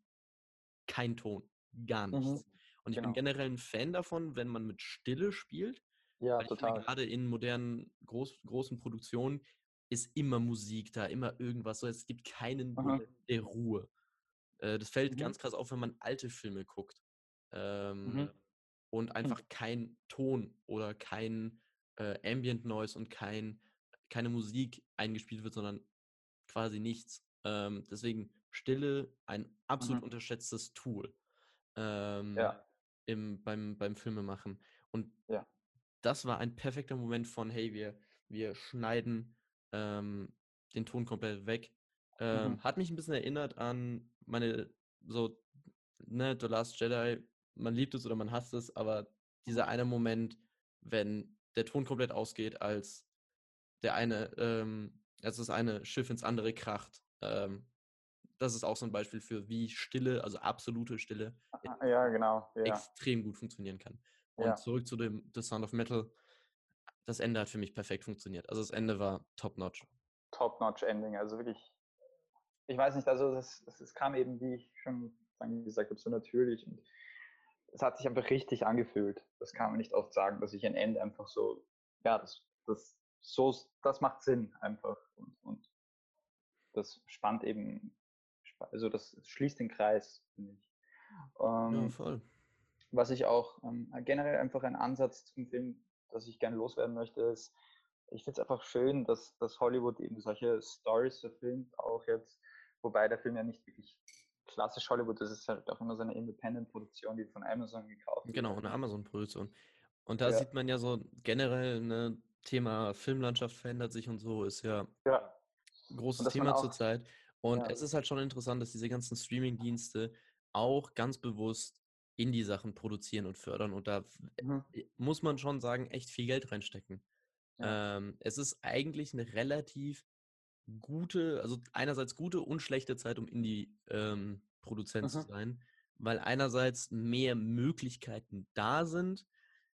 A: kein Ton, gar
B: Mhm.
A: nichts. Und ich
B: Genau.
A: bin generell ein Fan davon, wenn man mit Stille spielt,
B: Ja,
A: weil ich finde,
B: total.
A: gerade in modernen, groß, großen Produktionen ist immer Musik da, immer irgendwas. So, es gibt keinen
B: Mhm.
A: Moment der Ruhe. Äh, das fällt
B: Mhm.
A: ganz krass auf, wenn man alte Filme guckt. Ähm,
B: Mhm.
A: Und einfach kein Ton oder kein äh, Ambient Noise und kein, keine Musik eingespielt wird, sondern quasi nichts. Ähm, deswegen Stille ein absolut
B: Mhm.
A: unterschätztes Tool ähm,
B: Ja.
A: im, beim, beim Filmemachen. Und
B: Ja.
A: das war ein perfekter Moment von, hey, wir, wir schneiden ähm, den Ton komplett weg. Ähm,
B: Mhm.
A: Hat mich ein bisschen erinnert an meine, so, ne, The Last Jedi, man liebt es oder man hasst es, aber dieser eine Moment, wenn der Ton komplett ausgeht, als der eine, ähm, als das eine Schiff ins andere kracht. Ähm, das ist auch so ein Beispiel für, wie Stille, also absolute Stille,
B: Ah, Ja, genau. Ja.
A: extrem gut funktionieren kann. Und
B: Ja.
A: zurück zu dem The Sound of Metal. Das Ende hat für mich perfekt funktioniert. Also das Ende war top-notch.
B: Top-Notch-Ending. Also wirklich, ich weiß nicht, also das, das, das kam eben, wie ich schon gesagt habe, so natürlich und es hat sich einfach richtig angefühlt. Das kann man nicht oft sagen, dass ich ein Ende einfach so, ja, das, das, so, das macht Sinn einfach und, und das spannt eben, also das schließt den Kreis, finde ich.
A: Ja,
B: Ähm,
A: voll.
B: was ich auch ähm, generell einfach ein Ansatz zum Film, das ich gerne loswerden möchte, ist, ich finde es einfach schön, dass, dass Hollywood eben solche Stories verfilmt, auch jetzt, wobei der Film ja nicht wirklich klassisch Hollywood es ist halt auch immer so eine Independent-Produktion, die von Amazon gekauft wird.
A: Genau, eine Amazon-Produktion. Und da
B: Ja.
A: sieht man ja so generell, ne, Thema Filmlandschaft verändert sich und so, ist ja
B: Ja,
A: ein großes Thema zurzeit. Und
B: ja.
A: es ist halt schon interessant, dass diese ganzen Streaming-Dienste auch ganz bewusst Indie-Sachen produzieren und fördern. Und da
B: mhm.
A: muss man schon sagen, echt viel Geld reinstecken.
B: Ja.
A: Ähm, es ist eigentlich eine relativ gute, also einerseits gute und schlechte Zeit, um Indie-Produzent zu
B: Mhm.
A: sein, weil einerseits mehr Möglichkeiten da sind,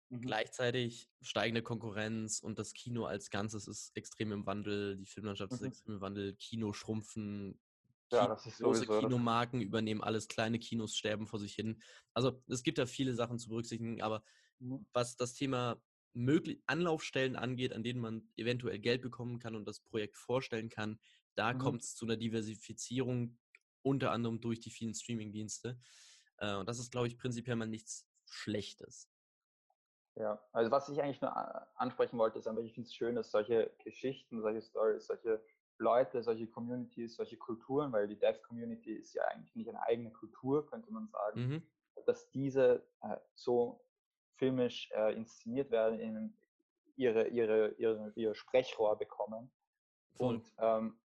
B: Mhm.
A: gleichzeitig steigende Konkurrenz und das Kino als Ganzes ist extrem im Wandel, die Filmlandschaft ist
B: Mhm.
A: extrem im Wandel, Kino schrumpfen,
B: Ja,
A: Ki-
B: das ist
A: große
B: sowieso,
A: Kinomarken übernehmen alles, kleine Kinos sterben vor sich hin. Also es gibt da viele Sachen zu berücksichtigen, aber
B: Mhm.
A: was das Thema möglich Anlaufstellen angeht, an denen man eventuell Geld bekommen kann und das Projekt vorstellen kann, da
B: Mhm.
A: kommt es zu einer Diversifizierung, unter anderem durch die vielen Streamingdienste. Äh, und das ist, glaube ich, prinzipiell mal nichts Schlechtes.
B: Ja, also was ich eigentlich nur ansprechen wollte, ist einfach, ich finde es schön, dass solche Geschichten, solche Stories, solche Leute, solche Communities, solche Kulturen, weil die Dev-Community ist ja eigentlich nicht eine eigene Kultur, könnte man sagen,
A: Mhm.
B: dass diese äh, so filmisch äh, inszeniert werden, in ihre, ihre, ihre, ihr Sprechrohr bekommen.
A: Voll.
B: Und ähm,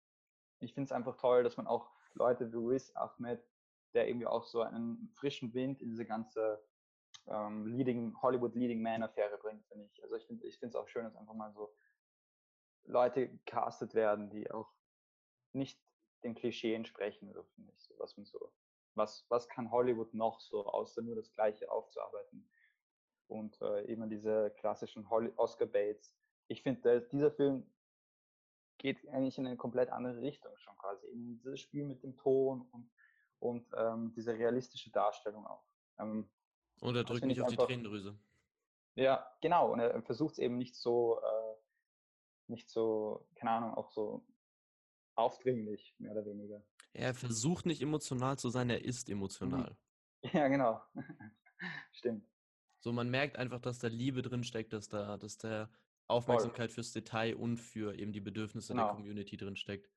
B: ich finde es einfach toll, dass man auch Leute wie Riz Ahmed, der irgendwie auch so einen frischen Wind in diese ganze ähm, Leading, Hollywood Leading Man Affäre bringt, finde ich. Also ich finde ich es auch schön, dass einfach mal so Leute gecastet werden, die auch nicht den Klischee entsprechen, so finde ich. So, was man so, was, was kann Hollywood noch so, außer nur das Gleiche aufzuarbeiten? Und äh, eben diese klassischen Oscar Bates. Ich finde, dieser Film geht eigentlich in eine komplett andere Richtung schon quasi. In dieses Spiel mit dem Ton und, und ähm, diese realistische Darstellung auch. Ähm,
A: Und er drückt nicht
B: ich
A: auf die
B: einfach-
A: Tränendrüse.
B: ja, genau. Und er versucht es eben nicht so, äh, nicht so, keine Ahnung, auch so aufdringlich, mehr oder weniger.
A: Er versucht nicht emotional zu sein, er ist emotional.
B: Ja, genau. Stimmt.
A: So, man merkt einfach, dass da Liebe drin steckt, dass da, dass da Aufmerksamkeit fürs Detail und für eben die Bedürfnisse der
B: Genau.
A: Community drin steckt.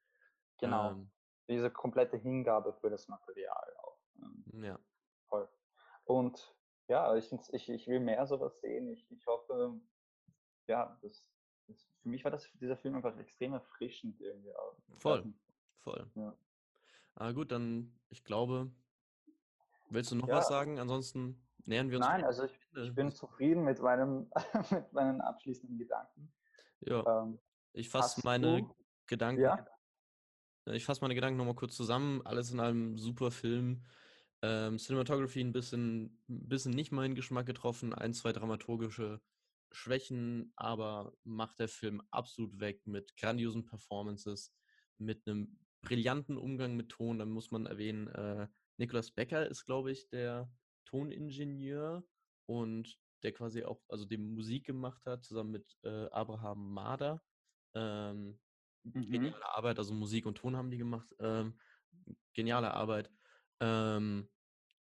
B: Genau.
A: Ähm,
B: Diese komplette Hingabe für das Material auch. Ähm,
A: ja.
B: voll. Und ja, ich, ich, ich will mehr sowas sehen. Ich, ich hoffe, ja, das, das, für mich war das, dieser Film einfach extrem erfrischend irgendwie auch.
A: Voll. Voll.
B: Ja.
A: Ah, gut, dann, ich glaube, willst du noch
B: Ja.
A: was sagen? Ansonsten nähern wir uns.
B: Nein, also ich, ich bin zufrieden mit meinem, mit meinen abschließenden Gedanken.
A: Ja,
B: Ähm,
A: ich fasse meine
B: du-
A: Gedanken.
B: ja,
A: Ich fasse meine Gedanken nochmal kurz zusammen. Alles in einem super Film. Ähm, Cinematography ein bisschen, ein bisschen nicht meinen Geschmack getroffen. Ein, zwei dramaturgische Schwächen, aber macht der Film absolut weg mit grandiosen Performances, mit einem brillanten Umgang mit Ton. Dann muss man erwähnen, äh, Nicolas Becker ist, glaube ich, der Toningenieur und der quasi auch, also die Musik gemacht hat, zusammen mit äh, Abraham Mader. Ähm,
B: Mhm.
A: geniale Arbeit, also Musik und Ton haben die gemacht. Ähm, geniale Arbeit. Ähm,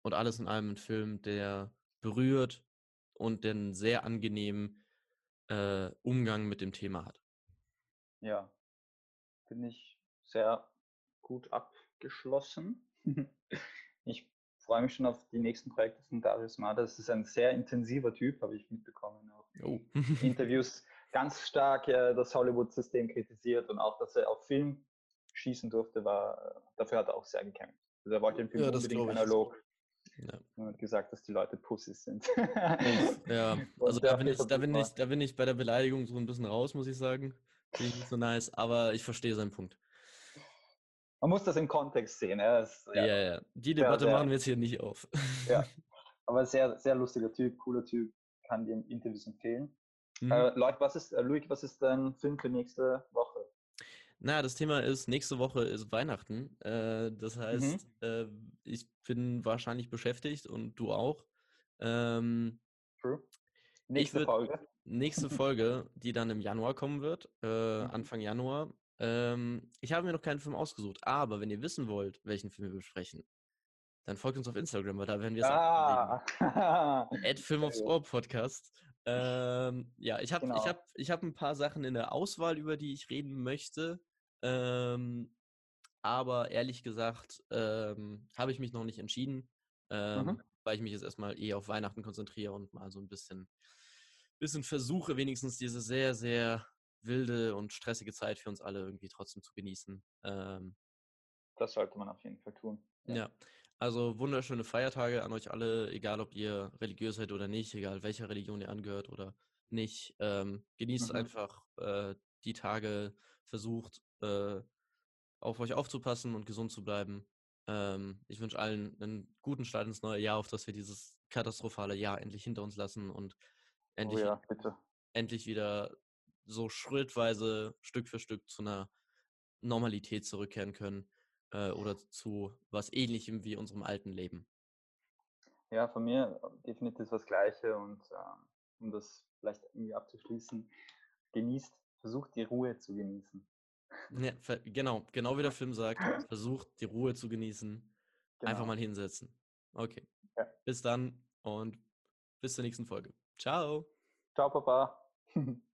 A: und alles in allem ein Film, der berührt und den sehr angenehmen äh, Umgang mit dem Thema hat.
B: ja, finde ich sehr gut abgeschlossen. ich freue mich schon auf die nächsten Projekte von Darius Mader. Das ist ein sehr intensiver Typ, habe ich mitbekommen. Auch
A: Oh.
B: Interviews ganz stark äh, das Hollywood-System kritisiert und auch, dass er auf Film schießen durfte, war, dafür hat er auch sehr gekämpft. Also er wollte den Film
A: Ja,
B: unbedingt analog
A: Ja.
B: und hat gesagt, dass die Leute Pussys sind.
A: ja, also da bin, ich, da, bin ich, da bin ich bei der Beleidigung so ein bisschen raus, muss ich sagen. Finde ich nicht so nice, aber ich verstehe seinen Punkt.
B: Man muss das im Kontext sehen. Ja, das,
A: Ja,
B: ja,
A: ja. Die
B: Ja,
A: Debatte
B: sehr-
A: machen wir jetzt hier nicht auf.
B: Ja. Aber sehr, sehr lustiger Typ, cooler Typ, kann dir Interviews empfehlen.
A: Mhm.
B: Äh, Leute, was ist, äh, Luik, was ist dein Film für nächste Woche?
A: Na, das Thema ist, nächste Woche ist Weihnachten. Äh, das heißt, äh, ich bin wahrscheinlich beschäftigt und du auch. Ähm,
B: True. Nächste
A: würd-
B: Folge.
A: nächste Folge, die dann im Januar kommen wird, äh,
B: Mhm.
A: Anfang Januar. Ähm, ich habe mir noch keinen Film ausgesucht, aber wenn ihr wissen wollt, welchen Film wir besprechen, dann folgt uns auf Instagram, weil da werden wir es.
B: Ah,
A: Ed Film aufs Ohr Podcast. Ähm, ja, ich habe
B: Genau.
A: ich hab, ich hab ein paar Sachen in der Auswahl, über die ich reden möchte. Ähm, aber ehrlich gesagt ähm, habe ich mich noch nicht entschieden, ähm,
B: Mhm.
A: weil ich mich jetzt erstmal eh auf Weihnachten konzentriere und mal so ein bisschen, bisschen versuche, wenigstens diese sehr, sehr wilde und stressige Zeit für uns alle irgendwie trotzdem zu genießen. Ähm,
B: das sollte man auf jeden Fall tun.
A: ja. also wunderschöne Feiertage an euch alle, egal ob ihr religiös seid oder nicht, egal welcher Religion ihr angehört oder nicht. Ähm, genießt
B: Mhm.
A: einfach äh, die Tage, versucht äh, auf euch aufzupassen und gesund zu bleiben. Ähm, ich wünsche allen einen guten Start ins neue Jahr, auf dass wir dieses katastrophale Jahr endlich hinter uns lassen und
B: Oh
A: endlich,
B: ja, bitte.
A: endlich wieder so schrittweise, Stück für Stück zu einer Normalität zurückkehren können äh, oder zu was ähnlichem wie unserem alten Leben.
B: Ja, von mir definitiv das Gleiche und ähm, um das, vielleicht irgendwie abzuschließen, genießt, versucht die Ruhe zu genießen.
A: Ja, genau, genau wie der Film sagt, versucht die Ruhe zu genießen. Genau. Einfach mal hinsetzen. Okay. Ja. Bis dann und bis zur nächsten Folge. Ciao.
B: Ciao, Papa.